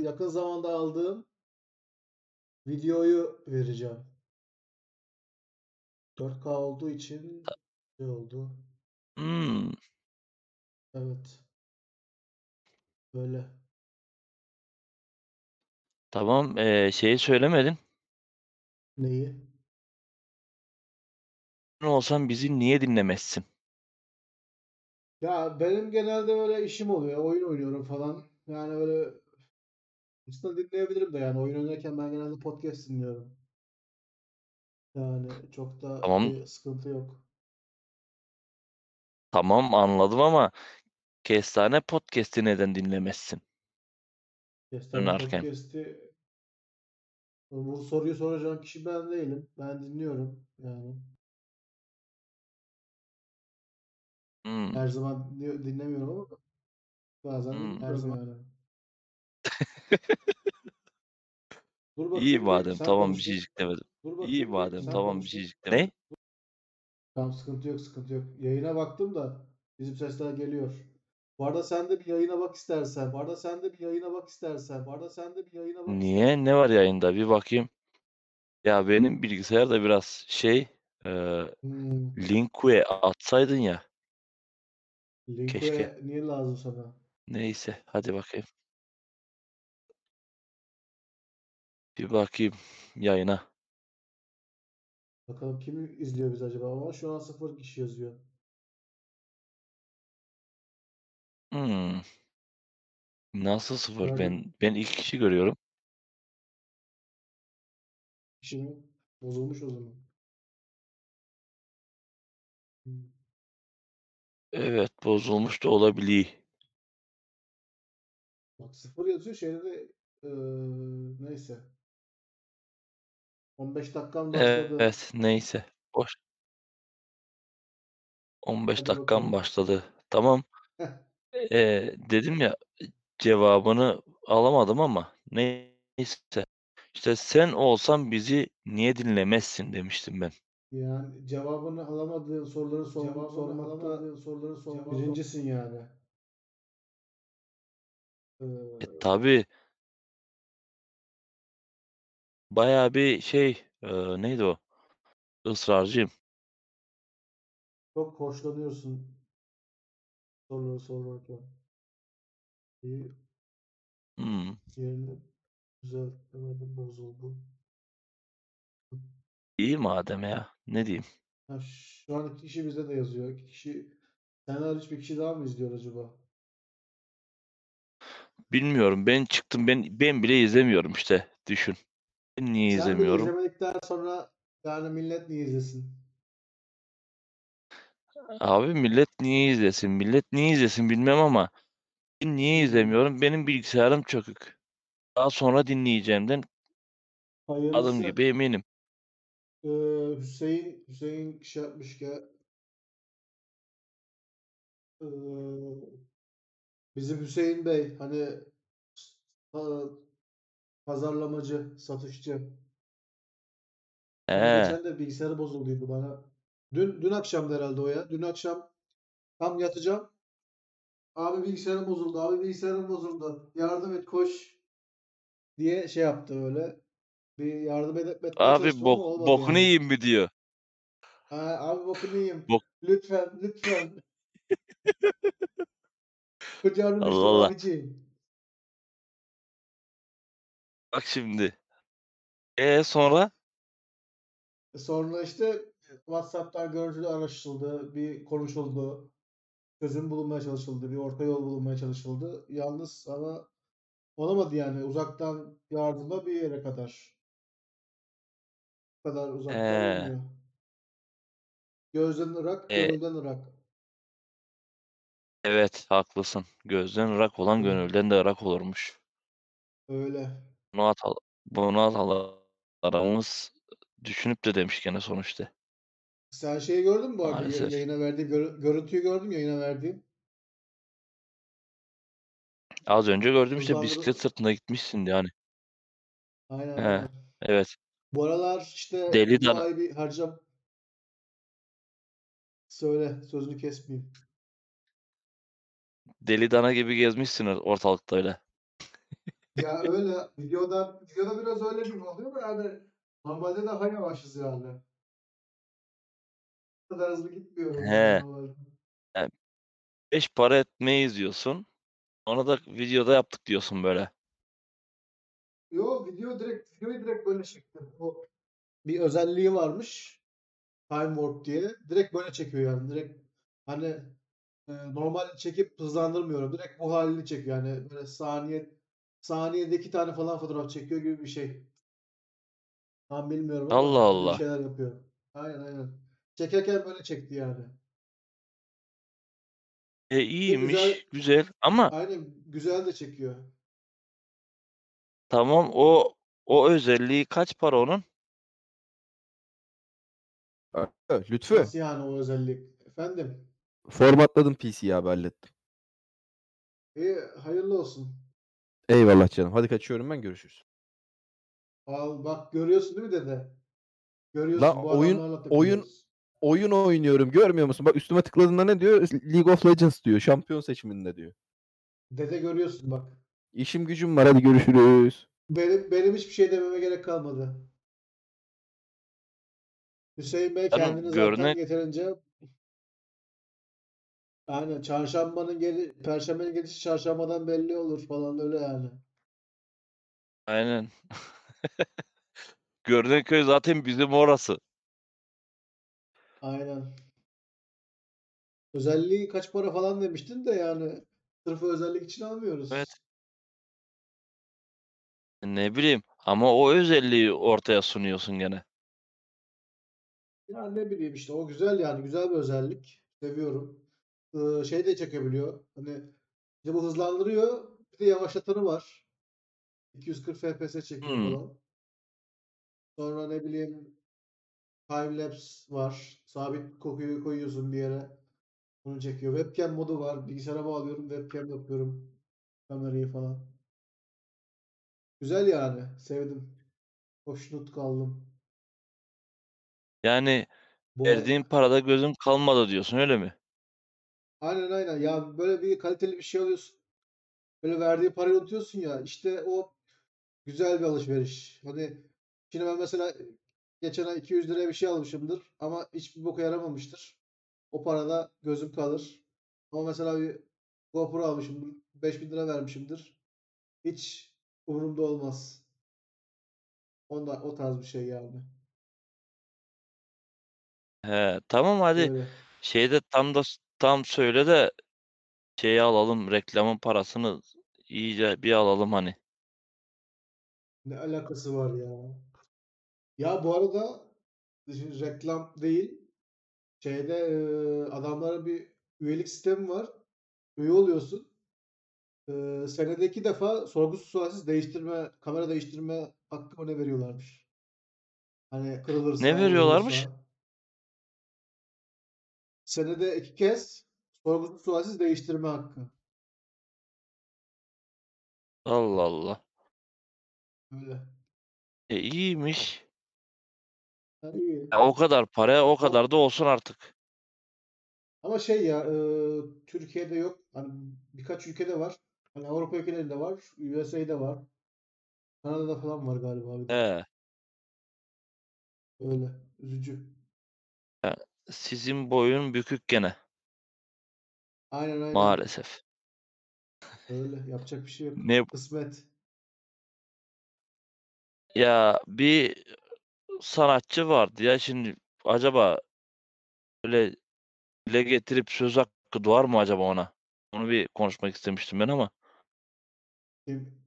yakın zamanda aldığım videoyu vereceğim. 4K olduğu için şey oldu. Hmm, Evet. Böyle. tamam. Ee, şeyi söylemedin. Neyi? Ne olsan bizi niye dinlemezsin? Ya benim genelde böyle işim oluyor. Oyun oynuyorum falan. Yani öyle aslında dinleyebilirim de yani oyun oynarken ben genelde podcast dinliyorum. Yani çok da Tamam, bir sıkıntı yok. tamam anladım ama Kestane Podcast'i neden dinlemezsin? Kestane Oynarken. Podcast'i bu soruyu soracağım kişi ben değilim. Ben dinliyorum yani. Hmm, Her zaman dinli- dinlemiyorum ama bazen hmm. dinliyorum yani. Dur İyi bakayım bir madem sen tamam bir şeycik demedim. Dur İyi bakayım bir madem sen tamam bir şeycik demedim. Ne? Tamam sıkıntı yok sıkıntı yok. Yayına baktım da bizim sesler geliyor. Bu arada sen de bir yayına bak istersen. Bu arada sen de bir yayına bak istersen. Bu arada sen de bir yayına bak istersen. Niye? Ne var yayında? Bir bakayım. Ya benim bilgisayar da biraz şey e, Hmm. Linkue atsaydın ya. Keşke. Linkue niye lazım sana? Neyse hadi bakayım. Bir bakayım yayına. Bakalım kim izliyor biz acaba? Ama şu an sıfır kişi yazıyor. Hmm, nasıl sıfır? Gördüm. Ben ben ilk kişi görüyorum. Kişi mi? Bozulmuş o zaman. Hmm. Evet bozulmuş da olabilir. Bak sıfır yazıyor şeyde de eee, neyse. 15 dakikam başladı. Evet neyse. Boş. 15 Hadi dakikam bakalım. başladı. Tamam. Ee, dedim ya cevabını alamadım ama neyse. İşte sen olsan bizi niye dinlemezsin demiştim ben. Yani cevabını alamadığın soruları sor, Cevabını sormakta alamadığın soruları sormakta birincisin yani. Ee, E tabi bayağı bir şey e, neydi o? Israrcıyım. çok hoşlanıyorsun soruları sormaktan. İyi, Hmm, yerini güzel demedim bozuldu. iyi madem ya. Ne diyeyim? Ha, şu an iki kişi bizde de yazıyor. İki kişi sen hariç bir kişi daha mı izliyor acaba? Bilmiyorum. Ben çıktım. Ben ben bile izlemiyorum işte. Düşün. Ben niye Sen bile izlemiyorum? izlemedikten sonra yani millet niye izlesin? Abi millet niye izlesin? Millet niye izlesin bilmem ama ben niye izlemiyorum? Benim bilgisayarım çökük. Daha sonra dinleyeceğimden adım Hayırlısı. gibi eminim. Ee, Hüseyin Hüseyin şey yapmış ki ee, bizim Hüseyin Bey hani pazarlamacı, satışçı. He, geçen de bilgisayarı bozulduydu bana. Dün dün akşamdı herhalde o ya. Dün akşam tam yatacağım. Abi bilgisayarım bozuldu. Abi bilgisayarım bozuldu. Yardım et koş diye şey yaptı öyle. Bir yardım edip etmeye abi çalıştım ama bok, olmadı bokunu yani. yiyeyim mi diyor. Ha, abi bokunu yiyeyim. Bok. Lütfen, lütfen. Kucağına düştüm Allah Allah. abiciğim. Bak şimdi. E sonra? Sonra işte WhatsApp'tan görüntülü araştırıldı, bir konuşuldu, çözüm bulunmaya çalışıldı, bir orta yol bulunmaya çalışıldı. Yalnız ama olamadı yani uzaktan yardımla bir yere kadar. Bu kadar uzakta olmuyor. Gözden ırak, e, gönülden ırak. evet haklısın. Gözden ırak olan Hı, gönülden de ırak olurmuş. öyle. Bunu atal bunu atalarımız düşünüp de demiş gene sonuçta. Sen şeyi gördün mü bu arada? Maalesef. Yayına verdiğim görü- görüntüyü gördüm yayına verdiğim. Az önce gördüm işte bisiklet sırtında gitmişsin yani. Aynen He, aynen. evet. Bu aralar işte Deli bu dana, ay bir harcam. Söyle, sözünü kesmeyeyim. deli dana gibi gezmişsin ortalıkta öyle. Ya öyle videoda videoda biraz öyle gibi oluyor da yani normalde daha yavaşız yani. Bu kadar hızlı gitmiyoruz yani He. Yani beş para etmeyiz diyorsun. Onu da videoda yaptık diyorsun böyle. Yo video direkt videoyu direkt böyle çektim. O bir özelliği varmış. Time Warp diye. Direkt böyle çekiyor yani. Direkt hani e, normal çekip hızlandırmıyorum. Direkt bu halini çekiyor. Yani böyle saniye saniyede iki tane falan fotoğraf çekiyor gibi bir şey. Tam bilmiyorum Allah ama öyle bir Allah. şeyler yapıyor. Aynen aynen. Çekerken böyle çekti yani. E iyiymiş, güzel güzel ama aynen güzel de çekiyor. tamam o o özelliği kaç para onun? Lütfü. Nasıl yani o özellik? Efendim? Formatladım PC'yi abi hallettim. İyi, hayırlı olsun. Eyvallah canım. Hadi kaçıyorum ben görüşürüz. Al bak görüyorsun değil mi dede? Görüyorsun bu oyun oyun oyun oynuyorum görmüyor musun? Bak üstüme tıkladığında ne diyor? League of Legends diyor. Şampiyon seçiminde diyor. Dede görüyorsun bak. İşim gücüm var hadi görüşürüz. Benim benim hiçbir şey dememe gerek kalmadı. Hüseyin Bey kendini zaten görünen yeterince aynen çarşambanın geli perşembenin gelişi çarşambadan belli olur falan öyle yani. aynen. Görünen köy zaten bizim orası. Aynen. Özelliği kaç para falan demiştin de yani sırf özellik için Evet. almıyoruz. Ne bileyim ama o özelliği ortaya sunuyorsun gene. Ya ne bileyim işte o güzel yani güzel bir özellik. Seviyorum. Şey de çekebiliyor. Hani işte bu hızlandırıyor. Bir de yavaşlatanı var. 240 FPS çekiyor Hmm. falan. Sonra ne bileyim time lapse var. Sabit kokuyu koyuyorsun bir yere. Bunu çekiyor. Webcam modu var. Bilgisayara bağlıyorum. Webcam yapıyorum. Kamerayı falan. Güzel yani. Sevdim. Hoşnut kaldım. Yani Bu verdiğin parada gözüm kalmadı diyorsun öyle mi? Aynen aynen. Ya böyle bir kaliteli bir şey alıyorsun. Böyle verdiği parayı unutuyorsun ya. İşte o güzel bir alışveriş. Hani şimdi ben mesela geçen ay 200 liraya bir şey almışımdır ama hiçbir boka yaramamıştır. O parada gözüm kalır. Ama mesela bir GoPro almışımdır. 5000 lira vermişimdir. Hiç umurumda olmaz. Onda, o tarz bir şey yani. He, tamam hadi Böyle. Şeyde tam da tam söyle de şeyi alalım reklamın parasını iyice bir alalım hani. Ne alakası var ya? Ya bu arada şimdi reklam değil. Şeyde eee, adamların bir üyelik sistemi var. Üye oluyorsun. Senede iki defa sorgusuz sualsiz değiştirme, kamera değiştirme hakkı mı ne veriyorlarmış. Hani Ne kırılırsa, veriyorlarmış? bozulursa. Senede iki kez sorgusuz sualsiz değiştirme hakkı. Allah Allah. Öyle. E iyiymiş. Ha, iyi. Ya o kadar para o kadar da olsun artık. ama şey ya eee, Türkiye'de yok. Hani birkaç ülkede var. Hani Avrupa ülkelerinde var. USA'de var. Kanada'da falan var galiba de. He. Öyle. Üzücü. Ya, sizin boyun bükük gene Aynen aynen. maalesef. Öyle. Yapacak bir şey yok. Ne Kısmet. ya bir sanatçı vardı ya şimdi acaba öyle dile getirip söz hakkı doğar mı acaba ona? Onu bir konuşmak istemiştim ben ama Kim?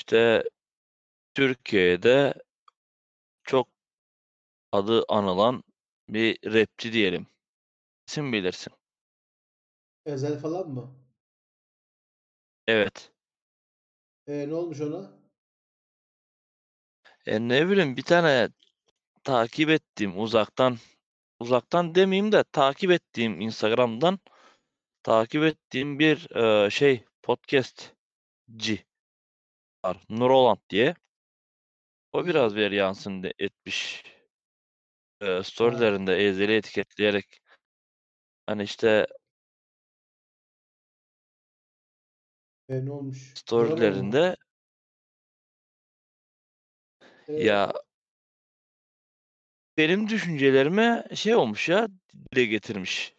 işte Türkiye'de çok adı anılan bir rapçi diyelim. İsim bilirsin. Ezel falan mı? Evet. E, ne olmuş ona? E ne bileyim bir tane takip ettiğim uzaktan uzaktan demeyeyim de takip ettiğim Instagram'dan takip ettiğim bir e, şey podcastci var. Nuroland diye. O biraz veri yansın de etmiş. E, storylerinde Ezel'i etiketleyerek hani işte E, ne olmuş? Storylerinde E, ya benim düşüncelerime şey olmuş ya dile getirmiş.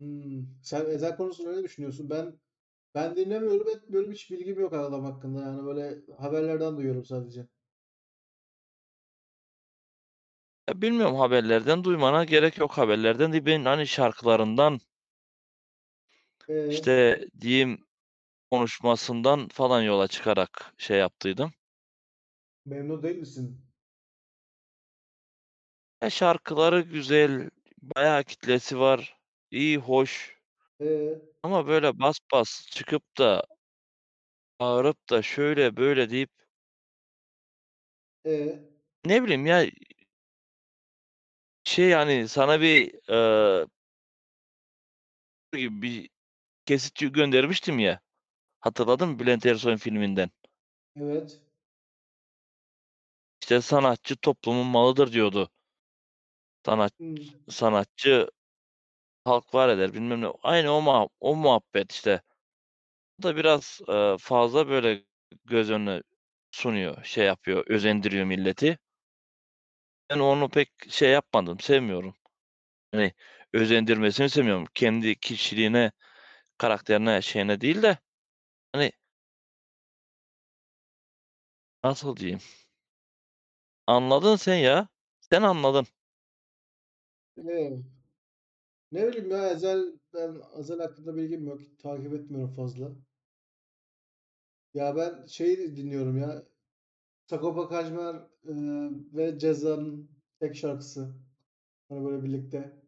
hmm, sen Ezel konusunda öyle düşünüyorsun. Ben ben dinlemiyorum. et- Böyle hiç bilgim yok adam hakkında. Yani böyle haberlerden duyuyorum sadece. Ya bilmiyorum haberlerden duymana gerek yok haberlerden değil ben hani şarkılarından E, işte diyeyim konuşmasından falan yola çıkarak şey yaptıydım. memnun değil misin? Ya şarkıları güzel, bayağı kitlesi var, iyi, hoş E, ama böyle bas bas çıkıp da bağırıp da şöyle böyle deyip e, ne bileyim ya şey yani sana bir gibi bir kesit göndermiştim ya. Hatırladın mı Bülent Ersoy'un filminden? evet. İşte sanatçı toplumun malıdır diyordu. Sanat, Hmm, sanatçı halk var eder bilmem ne. Aynı o, muha- o muhabbet işte. Bu da biraz eee, fazla böyle göz önüne sunuyor, şey yapıyor, özendiriyor milleti. Ben onu pek şey yapmadım, sevmiyorum. Hani özendirmesini sevmiyorum. Kendi kişiliğine, karakterine, şeyine değil de hani nasıl diyeyim? Anladın sen ya. Sen anladın. e, ne bileyim ya Ezel ben Ezel hakkında bilgim yok. Takip etmiyorum fazla. Ya ben şey dinliyorum ya. Sagopa Kajmer e, ve Ceza'nın tek şarkısı. Hani böyle birlikte.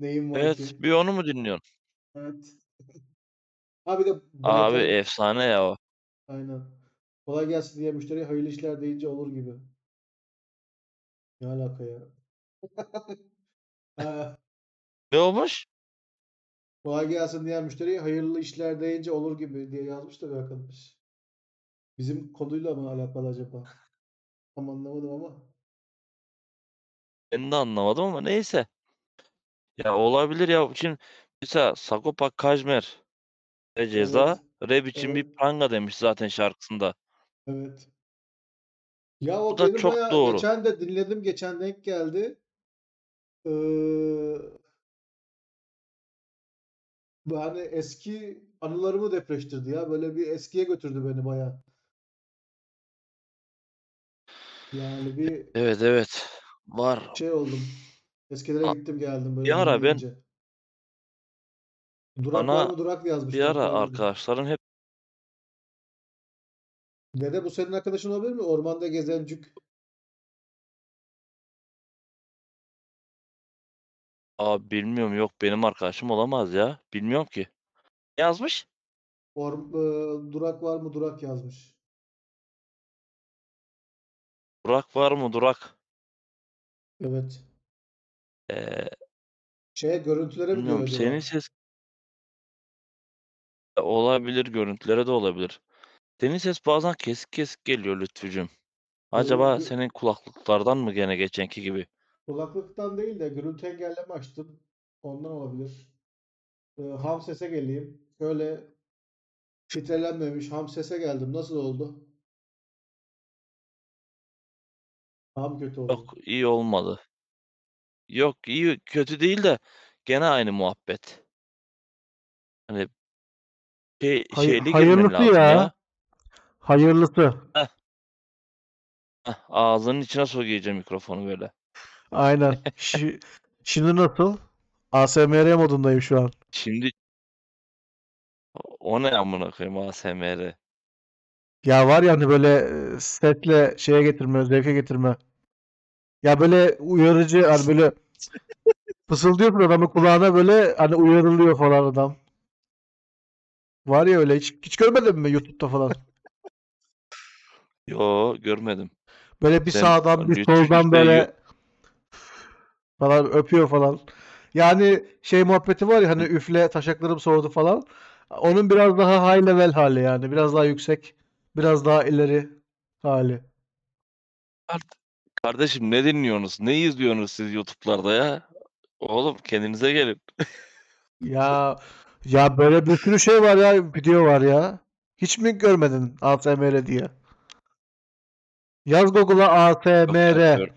Neyim var Evet, ki? bir onu mu dinliyorsun? Evet. Ha bir de Abi Baykan. efsane ya o. Aynen. Kolay gelsin diye müşteriye hayırlı işler deyince olur gibi. Ne alaka ya? Ha, Ne olmuş? kolay gelsin diye müşteriye hayırlı işler deyince olur gibi diye yazmış da bir arkadaş. Bizim konuyla mı alakalı acaba? Tam anlamadım ama. Ben de anlamadım ama neyse. Ya olabilir ya. Şimdi mesela Sagopa Kajmer ve Ceza rap için bir Evet. pranga demiş zaten şarkısında. Evet. Ya Bu o da benim çok bayağı doğru. geçen de dinledim. Geçen denk geldi. Ee, bu hani eski anılarımı depreştirdi ya. Böyle bir eskiye götürdü beni bayağı. Yani bir Evet evet. Var. şey oldum. Eskilere A- gittim geldim böyle Bir ara ben dinleyince. Durak var bana mı durak bir yazmışlar ara falan dedi. arkadaşlarım hep Dede bu senin arkadaşın olabilir mi? Ormanda gezen cük. Abi bilmiyorum yok benim arkadaşım olamaz ya. Bilmiyorum ki. Ne yazmış? Or, e, durak var mı durak yazmış. Durak var mı durak? Evet. Ee, Şeye görüntülere mi bilmiyorum senin acaba? ses olabilir görüntülere de olabilir. Senin ses bazen kesik kesik geliyor Lütfücüm. Gör- Acaba gö- senin kulaklıklardan mı gene geçenki gibi? kulaklıktan değil de gürültü engelleme açtım. Ondan olabilir. E, ham sese geleyim. Şöyle filtrelenmemiş ham sese geldim. Nasıl oldu? Daha mı kötü oldu? Yok iyi olmadı. Yok iyi kötü değil de gene aynı muhabbet. Hani şey Hay- şeyli girmen hayırlısı lazım ya. ya. Hayırlısı. Heh, ağzının içine sokacağım mikrofonu böyle. Aynen. Şi- Şimdi nasıl? ASMR modundayım şu an. Şimdi o ne amına koyayım ASMR. Ya var ya hani böyle e, setle şeye getirme, zevke getirme. Ya böyle uyarıcı hani böyle fısıldıyorsun adamın kulağına böyle hani uyarılıyor falan adam. Var ya öyle hiç, hiç görmedin mi YouTube'da falan? Yo görmedim. Böyle bir Sen sağdan bir lütfen soldan işte böyle falan öpüyor falan. Yani şey muhabbeti var ya hani üfle taşaklarım soğudu falan. Onun biraz daha high level hali yani. Biraz daha yüksek. Biraz daha ileri hali. Kart- Kardeşim ne dinliyorsunuz? Ne izliyorsunuz siz YouTube'larda ya? Oğlum kendinize gelin. Ya Ya böyle bir sürü şey var ya, video var ya. Hiç mi görmedin ASMR diye? Yaz Google'a Yok, ASMR. bakıyorum.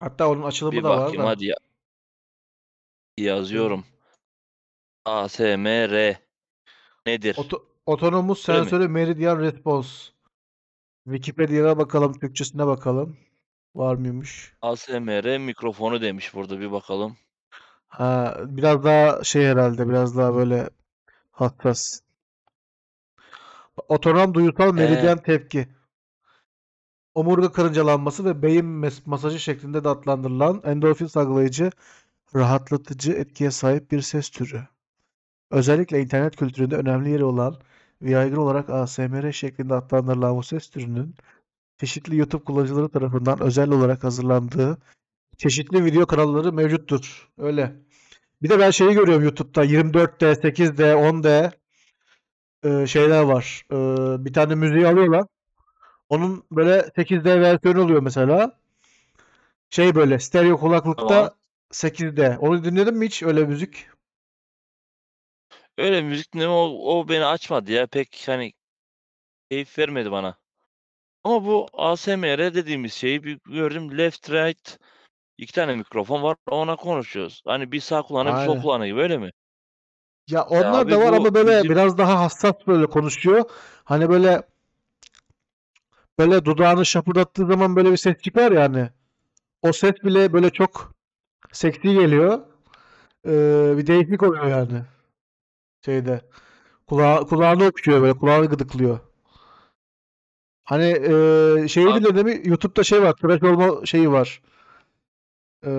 Hatta onun açılımı Bir da var bakayım da. hadi ya. Yazıyorum. ASMR nedir? Oto- Otonomous Öyle mi? Meridian Response. Wikipedia'ya bakalım, Türkçesine bakalım. Var mıymış? ASMR mikrofonu demiş burada bir bakalım. Ha, biraz daha şey herhalde, biraz daha böyle hassas. Otonom duyusal Ee, meridyen tepki. Omurga karıncalanması ve beyin mes- masajı şeklinde de adlandırılan endorfin salgılayıcı, rahatlatıcı etkiye sahip bir ses türü. Özellikle internet kültüründe önemli yeri olan yaygın olarak ASMR şeklinde adlandırılan bu ses türünün çeşitli YouTube kullanıcıları tarafından özel olarak hazırlandığı çeşitli video kanalları mevcuttur. Öyle. Bir de ben şeyi görüyorum YouTube'da 24D, 8D, 10D e, şeyler var. E, bir tane müziği alıyorlar. Onun böyle 8D versiyonu oluyor mesela. Şey böyle stereo tamam. kulaklıkta 8D. Onu dinledin mi hiç öyle müzik? Öyle müzik ne o, o beni açmadı ya pek hani keyif vermedi bana. Ama bu ASMR dediğimiz şeyi bir gördüm left right iki tane mikrofon var ona konuşuyoruz. Hani bir sağ kulağına bir sol Aynen. kulağına gibi öyle mi? Ya Ya onlar da abi var bu ama böyle bizim biraz daha hassas böyle konuşuyor. Hani böyle böyle dudağını şapırdattığı zaman böyle bir ses çıkar yani. O ses bile böyle çok seksi geliyor. Ee, bir değişik oluyor yani şeyde. Kulağı, kulağını okşuyor böyle kulağını gıdıklıyor. Hani ee, şeyi abi, bile değil mi? YouTube'da şey var. Tıraş olma şeyi var. Ee,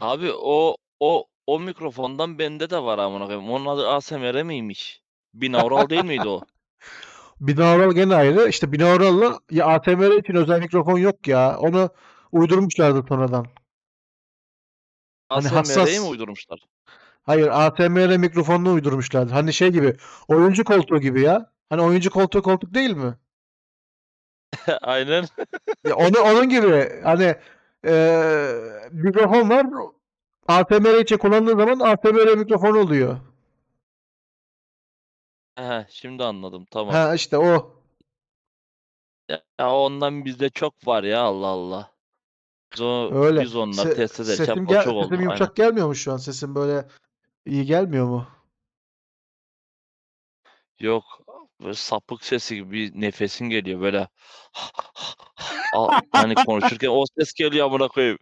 abi o o o mikrofondan bende de var amına koyayım. Onun adı ASMR miymiş? Binaural değil miydi o? binaural gene ayrı. İşte binaural'la ya ASMR için özel mikrofon yok ya. Onu uydurmuşlardı sonradan. Hani ASMR'yi mi hassas. uydurmuşlar? Hayır ASMR mikrofonunu uydurmuşlardı. Hani şey gibi. Oyuncu koltuğu gibi ya. Hani oyuncu koltuğu koltuk değil mi? Aynen. Ya onu onun gibi. Hani eee mikrofon var. ASMR için kullandığı zaman ASMR mikrofon oluyor. He, şimdi anladım tamam. Ha işte o. Ya, ondan bizde çok var ya Allah Allah. Biz, o, Öyle. biz onları Se- test ederken sesim gel çok oldu. sesim Aynen. yumuşak gelmiyor mu şu an? Sesim böyle iyi gelmiyor mu? Yok böyle sapık sesi gibi bir nefesin geliyor böyle. Al- hani konuşurken o ses geliyor amına koyayım.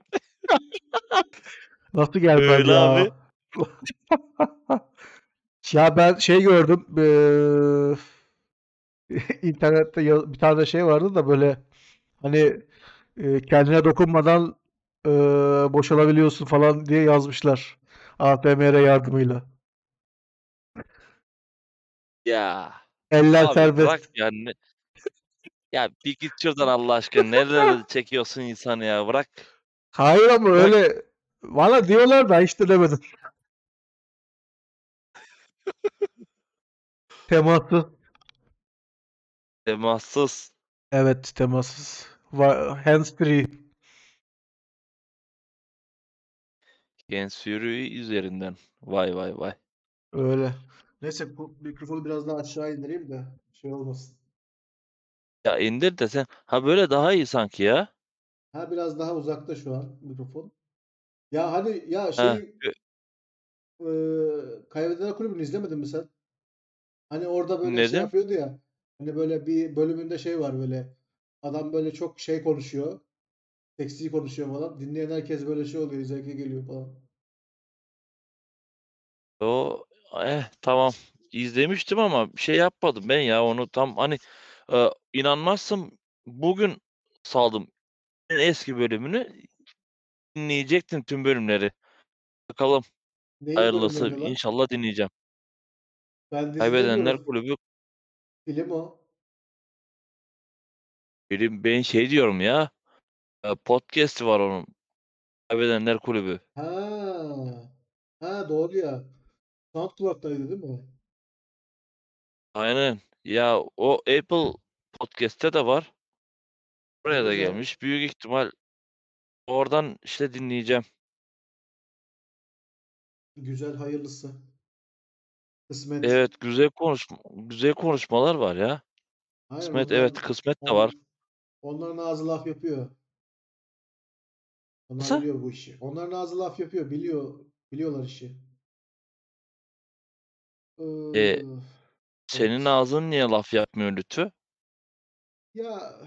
Nasıl gelmez Öyle abi. ya? Ya ben şey gördüm. eee, internette ya- bir tane şey vardı da böyle hani e, kendine dokunmadan e, boşalabiliyorsun falan diye yazmışlar. ASMR yardımıyla. Ya Eller abi serbest. bırak ya. Ne, ya bir git şuradan Allah aşkına. Nerelere çekiyorsun insanı ya bırak. Hayır ama Bırak. öyle bana diyorlar da hiç denemedim. Temassız. Temassız. Evet temassız. Va- Hands free. Gens Fury üzerinden. Vay vay vay. Öyle. Neyse bu mikrofonu biraz daha aşağı indireyim de şey olmasın. Ya indir de sen. Ha böyle daha iyi sanki ya. Ha biraz daha uzakta şu an mikrofon. Ya hani ya Ha. şey ö- e, Kaybedenler Kulübü'nü izlemedin mi sen? Hani orada böyle şey yapıyordu ya. Hani böyle bir bölümünde şey var böyle. Adam böyle çok şey konuşuyor. Seksi konuşuyor falan. Dinleyen herkes böyle şey oluyor. Zevke geliyor falan. O eh tamam izlemiştim ama şey yapmadım ben ya onu tam hani e, inanmazsın bugün saldım en eski bölümünü dinleyecektim tüm bölümleri. Bakalım Neyin hayırlısı lan? inşallah dinleyeceğim. Ben dizi Kaybedenler demiyorum. Kulübü Film o. benim ben şey diyorum ya e, podcast var onun. Kaybedenler Kulübü. Ha. Ha doğru ya. SoundCloud'daydı değil mi? Aynen. Ya o Apple Podcast'te de var. Buraya da Güzel. gelmiş. Büyük ihtimal oradan işte dinleyeceğim. Güzel hayırlısı. Kısmet. Evet güzel konuşma güzel konuşmalar var ya. Aynen Kısmet evet kısmet de var. on- onların ağzı laf yapıyor. Onlar Nasıl? biliyor bu işi. Onların ağzı laf yapıyor. Biliyor. Biliyorlar işi. E, Ee, senin evet. ağzın niye laf yapmıyor Lütfü? Ya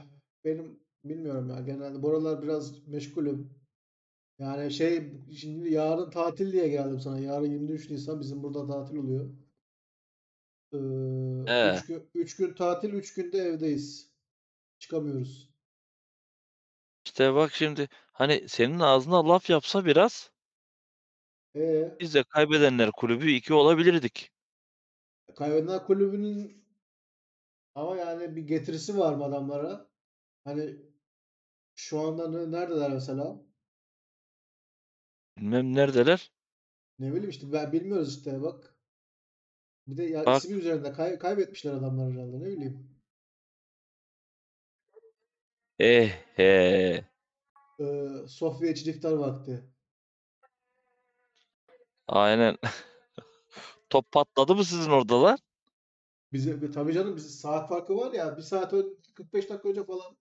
benim bilmiyorum ya genelde bu aralar biraz meşgulüm. Yani şey şimdi yarın tatil diye geldim sana. Yarın 23 Nisan bizim burada tatil oluyor. Ee, Ee, üç gün, gün tatil, üç günde evdeyiz. Çıkamıyoruz. işte bak şimdi hani senin ağzına laf yapsa biraz E biz de kaybedenler kulübü iki olabilirdik. Kaybedenler Kulübü'nün ama yani bir getirisi var mı adamlara? Hani şu anda ne- neredeler mesela? Bilmem neredeler. Ne bileyim işte ben bilmiyoruz işte bak. Bir de ya Bak ismi üzerinde kay- kaybetmişler adamlar herhalde ne bileyim. eh he. Ee, sofya için iftar vakti. Aynen. Top patladı mı sizin oradalar? Bize tabii canım bizim saat farkı var ya bir saat ön, 45 dakika önce falan.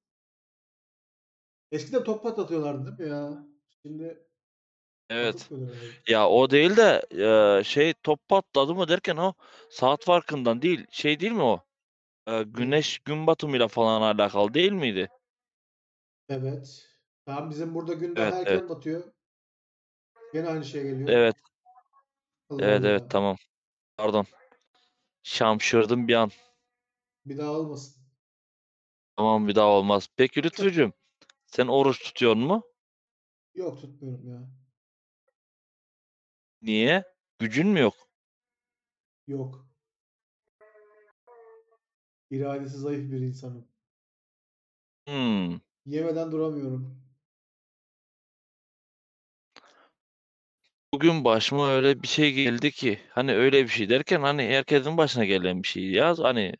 Eskiden top patlatıyorlardı değil mi ya? Şimdi Evet. Ya o değil de e, şey top patladı mı derken o saat farkından değil. Şey değil mi o? E, Ne? güneş gün batımıyla falan alakalı değil miydi? Evet. Tamam bizim burada gün daha Evet erken evet. batıyor. Gene aynı şey geliyor. Evet. Allah Evet evet Allah. tamam. Pardon. Şamşırdım bir an. Bir daha olmasın. Tamam bir daha olmaz. Peki Lütfücüğüm sen oruç tutuyor mu? Yok tutmuyorum ya. Niye? Gücün mü yok? Yok. İradesi zayıf bir insanım. Hmm. Yemeden duramıyorum. Bugün başıma öyle bir şey geldi ki hani öyle bir şey derken hani herkesin başına gelen bir şey ya hani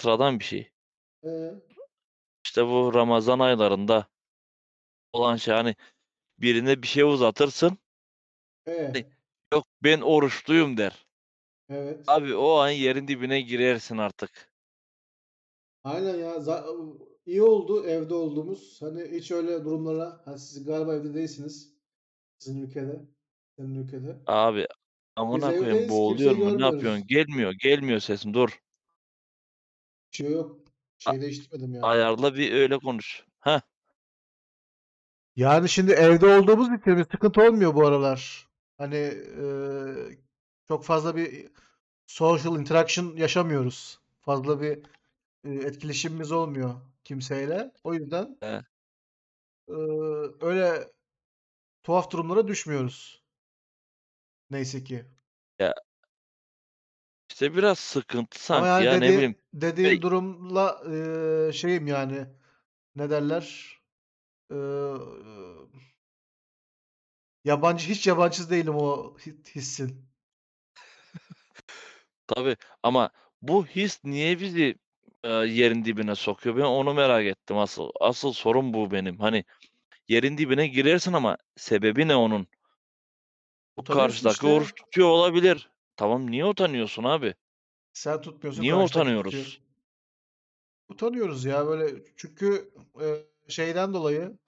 sıradan bir şey. Ee, İşte bu Ramazan aylarında olan şey hani birine bir şey uzatırsın. Hani e, yok ben oruçluyum der. evet. Abi o an yerin dibine girersin artık. Aynen ya. Za- iyi oldu evde olduğumuz. Hani hiç öyle durumlara. Ha, siz galiba evde değilsiniz. Sizin ülkede. Senin ülkede. Abi Biz amına koyayım evdeyiz. Kimseyi boğuluyorum mu ne görmüyoruz. yapıyorsun? Gelmiyor gelmiyor sesim dur. Şey yok. A- Şey değiştirmedim yani. ayarla bir öyle konuş. Heh. Yani şimdi evde olduğumuz için bir sıkıntı olmuyor bu aralar. Hani eee, çok fazla bir social interaction yaşamıyoruz. Fazla bir e, etkileşimimiz olmuyor kimseyle. O yüzden He. eee, öyle tuhaf durumlara düşmüyoruz. Neyse ki. Ya işte biraz sıkıntı Ama sanki yani ya ne dedi, bileyim. dediğin Ve durumla eee, şeyim yani ne derler? Eee, yabancı hiç yabancı değilim o hi- hissin. tabii ama bu his niye bizi e, yerin dibine sokuyor? Ben onu merak ettim asıl. Asıl sorun bu benim. Hani yerin dibine girersin ama sebebi ne onun? Bu Utanıyorsun karşıdaki işte. oruç tutuyor olabilir. Tamam niye utanıyorsun abi? Sen tutmuyorsun Niye karşıdaki tutuyor. utanıyoruz? Utanıyoruz ya böyle çünkü eee, şeyden dolayı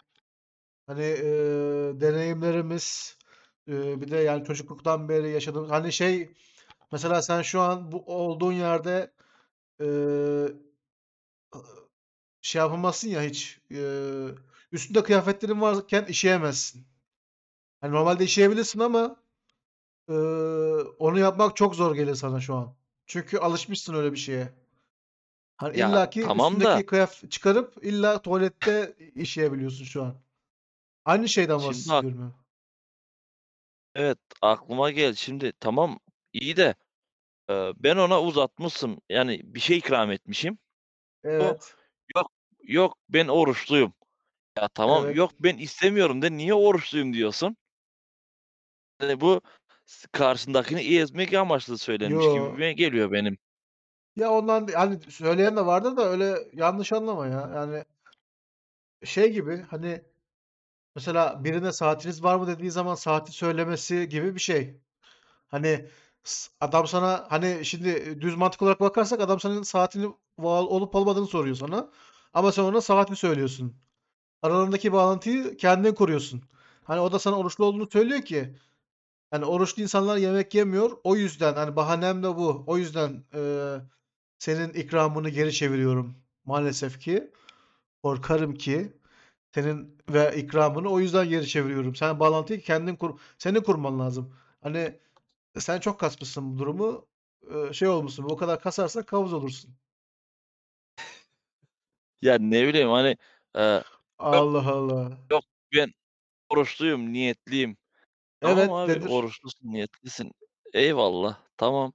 hani eee, deneyimlerimiz eee, bir de yani çocukluktan beri yaşadığımız hani şey mesela sen şu an bu olduğun yerde eee, şey yapamazsın ya hiç eee, üstünde kıyafetlerin varken işeyemezsin. Hani normalde işeyebilirsin ama eee, onu yapmak çok zor gelir sana şu an. Çünkü alışmışsın öyle bir şeye. Hani Ya illaki tamam da üstündeki kıyafet çıkarıp illa tuvalette işeyebiliyorsun şu an. Aynı şeyden şimdi ak- bahsediyorum ya. evet aklıma gel. Şimdi tamam iyi de e, ben ona uzatmışım. Yani bir şey ikram etmişim. O Evet. yok yok ben oruçluyum. Ya tamam Evet. yok ben istemiyorum de niye oruçluyum diyorsun? Yani bu s- karşındakini ezmek amaçlı söylenmiş Yo. gibi geliyor benim. Ya ondan hani söyleyen de vardı da öyle yanlış anlama ya. Yani şey gibi hani mesela birine saatiniz var mı dediği zaman saati söylemesi gibi bir şey. Hani S- Adam sana hani şimdi düz mantık olarak bakarsak adam senin saatini va- olup olmadığını soruyor sana. Ama sen ona saatini söylüyorsun. Aralarındaki bağlantıyı kendin kuruyorsun. Hani o da sana oruçlu olduğunu söylüyor ki hani oruçlu insanlar yemek yemiyor. O yüzden hani bahanem de bu. O yüzden eee, senin ikramını geri çeviriyorum. Maalesef ki korkarım ki senin ve ikramını o yüzden geri çeviriyorum. Sen bağlantıyı kendin kur, senin kurman lazım. Hani sen çok kasmışsın bu durumu. Eee, şey olmuşsun. O kadar kasarsan kavuz olursun. Ya ne bileyim hani e, Allah Allah. oruçluyum, niyetliyim. Evet Tamam abi dedir. oruçlusun, niyetlisin. Eyvallah. Tamam.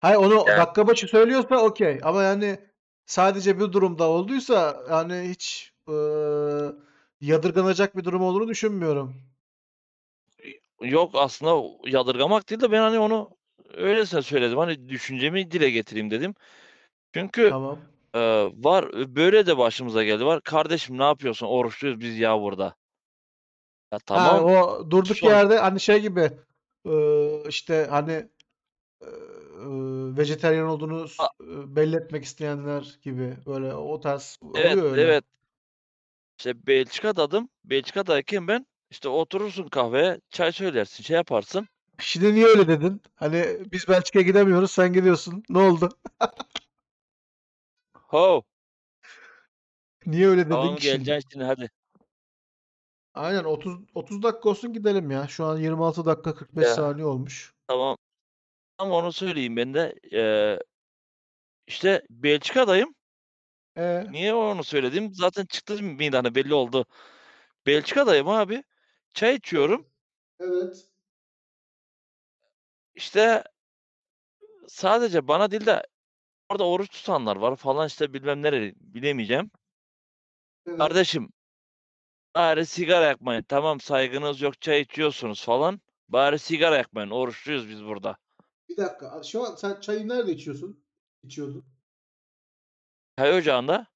Hayır onu Yani- dakika başı söylüyorsa okey. Ama yani sadece bir durumda olduysa yani hiç eee, yadırganacak bir durum olduğunu düşünmüyorum. Yok aslında yadırgamak değil de ben hani onu öylesine söyledim. Hani düşüncemi dile getireyim dedim. Çünkü Tamam. e, var böyle de başımıza geldi. Var kardeşim ne yapıyorsun? Oruçluyuz biz ya burada. Ya Ha, tamam. o durduk Son- yerde hani şey gibi işte hani eee, vejetaryen olduğunu s- A- belli etmek isteyenler gibi böyle o tarz Evet, oluyor öyle. evet. İşte Belçika'daydım. Belçika'dayken ben işte oturursun kahveye, çay söylersin, şey yaparsın. Şimdi niye öyle dedin? Hani biz Belçika'ya gidemiyoruz, sen gidiyorsun. Ne oldu? Ho, Niye öyle dedin tamam ki şimdi? geleceksin şimdi hadi. Aynen 30 30 dakika olsun gidelim ya. Şu an 26 dakika 45 Ya. saniye olmuş. Tamam. Ama onu söyleyeyim ben de. Ee, işte Belçika'dayım. E Niye onu söyledim? Zaten çıktı midana belli oldu. Belçika'dayım abi. Çay içiyorum. Evet. İşte sadece bana değil de orada oruç tutanlar var falan işte bilmem nereli bilemeyeceğim. Evet. Kardeşim bari sigara yakmayın. Tamam saygınız yok çay içiyorsunuz falan. Bari sigara yakmayın. Oruçluyuz biz burada. Bir dakika. Şu an sen çayı nerede içiyorsun? İçiyordun. Çay ocağında.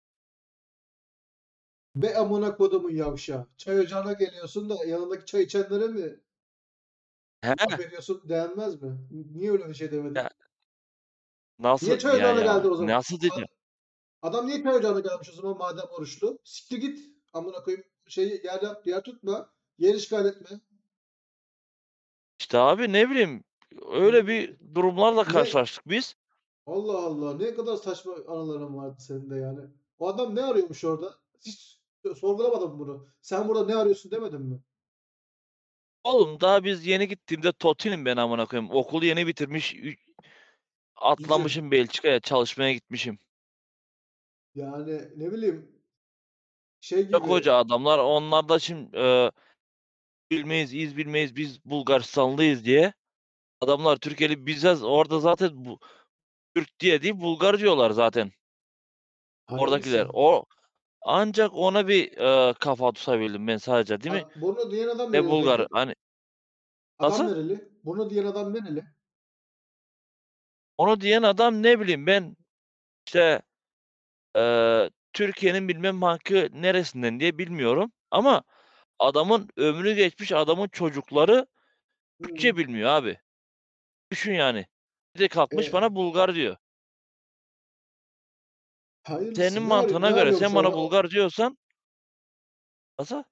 Be amına kodumun yavşağı. Çay ocağına geliyorsun da yanındaki çay içenlere mi He, laf ediyorsun denmez mi? Niye öyle bir şey demedin? Ya, nasıl Niye çay ya ocağına ya? geldi o zaman? Nasıl diyeceğim? Adam niye çay ocağına gelmiş o zaman madem oruçlu? Siktir git. Amına koyayım. Şeyi yer yap, yer tutma. Yer işgal etme. İşte abi ne bileyim öyle bir durumlarla karşılaştık biz. Allah Allah. Ne kadar saçma anıların vardı senin de yani. O adam ne arıyormuş orada? Hiç sorgulamadım bunu. Sen burada ne arıyorsun demedin mi? Oğlum daha biz yeni gittiğimde Totin'im ben amına koyayım. Okulu yeni bitirmiş. ü- Atlamışım Belçika'ya çalışmaya gitmişim. Yani ne bileyim şey gibi. Koca adamlar. Onlar da şimdi e, bilmeyiz, iz bilmeyiz. Biz Bulgaristanlıyız diye. Adamlar Türkiye'li bize orada zaten bu Türk diye değil Bulgar diyorlar zaten. Oradakiler. Hayırlısı. O ancak ona bir e, kafa tutabildim ben sadece değil mi? Ha, Bunu diyen adam Ne nereli Bulgar peki? hani Adam Nasıl? nereli? Bunu diyen adam nereli? onu diyen adam ne bileyim ben işte e, Türkiye'nin bilmem hangi neresinden diye bilmiyorum ama adamın ömrü geçmiş adamın çocukları Hmm. Türkçe bilmiyor abi. Düşün yani. Bir de kalkmış E, bana Bulgar diyor. Senin mantığına göre sen bana orada? Bulgar diyorsan nasıl?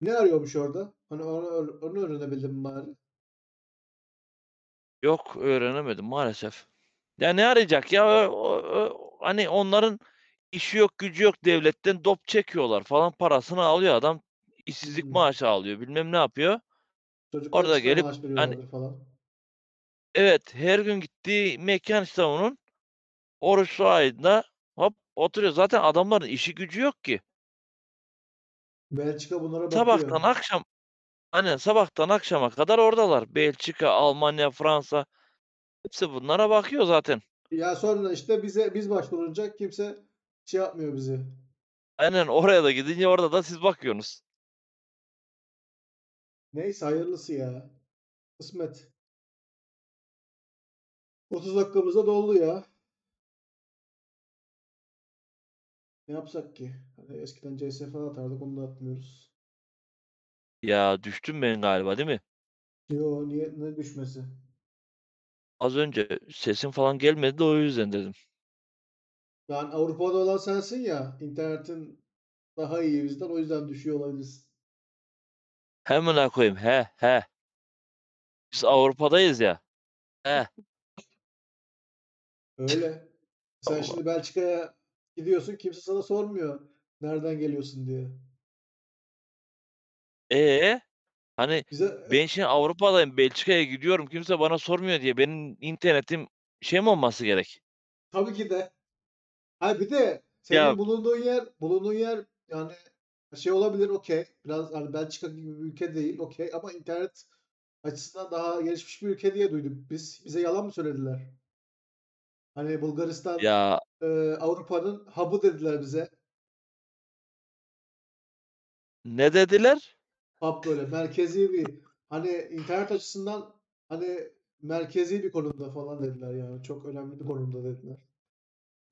Ne arıyormuş orada? Hani onu, onu öğrenebildim mi bari? Yok öğrenemedim maalesef. Ya ne arayacak ya o- o- o- hani onların işi yok gücü yok devletten dop çekiyorlar falan parasını alıyor adam işsizlik Hmm. maaşı alıyor bilmem ne yapıyor. Çocuklar Orada gelip hani falan. evet her gün gittiği mekan işte onun oruçlu ayında hop oturuyor. Zaten adamların işi gücü yok ki. Belçika bunlara Sabahtan bakıyor. akşam hani sabahtan akşama kadar oradalar. Belçika, Almanya, Fransa hepsi bunlara bakıyor zaten. Ya sonra işte bize biz başvurunca kimse şey yapmıyor bizi. Aynen oraya da gidince orada da siz bakıyorsunuz. Neyse hayırlısı ya. Kısmet. 30 dakikamız da doldu ya. Ne yapsak ki? Hani eskiden CS falan atardık onu da atmıyoruz. Ya düştüm ben galiba değil mi? Yo niye ne düşmesi? Az önce sesin falan gelmedi de o yüzden dedim. Yani Avrupa'da olan sensin ya, internetin daha iyi bizden o yüzden düşüyor olabilirsin. Hemen koyayım. He he. Biz Avrupa'dayız ya. He. Öyle. Sen Allah. şimdi Belçika'ya gidiyorsun kimse sana sormuyor nereden geliyorsun diye. Ee, hani Bize ben şimdi Avrupa'dayım, Belçika'ya gidiyorum. Kimse bana sormuyor diye benim internetim şey mi olması gerek? tabii ki de. Ha bir de senin Ya bulunduğun yer, bulunduğun yer yani şey olabilir okey. Biraz hani Belçika gibi bir ülke değil okey ama internet açısından daha gelişmiş bir ülke diye duyduk biz. Bize yalan mı söylediler? Hani Bulgaristan ya e, Avrupa'nın hub'ı dediler bize. ne dediler? Hub böyle merkezi bir hani internet açısından hani merkezi bir konumda falan dediler yani. Çok önemli bir konumda dediler.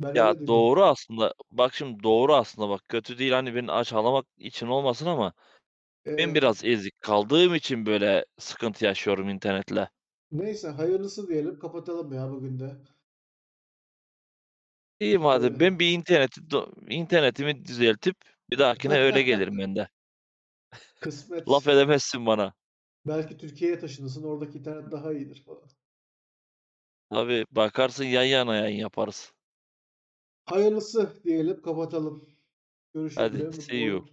Ben öyle Ya duydum. doğru aslında. Bak şimdi doğru aslında bak kötü değil hani beni aşağılamak için olmasın ama ben Ee, biraz ezik kaldığım için böyle sıkıntı yaşıyorum internetle. neyse hayırlısı diyelim kapatalım ya bugün de. İyi madem Öyle. ben bir interneti do- internetimi düzeltip bir dahakine öyle gelirim ben de. Kısmet. Laf edemezsin bana. Belki Türkiye'ye taşınırsın oradaki internet daha iyidir falan. Tabii bakarsın yan yana yayın yaparız. Hayırlısı diyelim kapatalım. Görüşmek Hadi üzere. see you.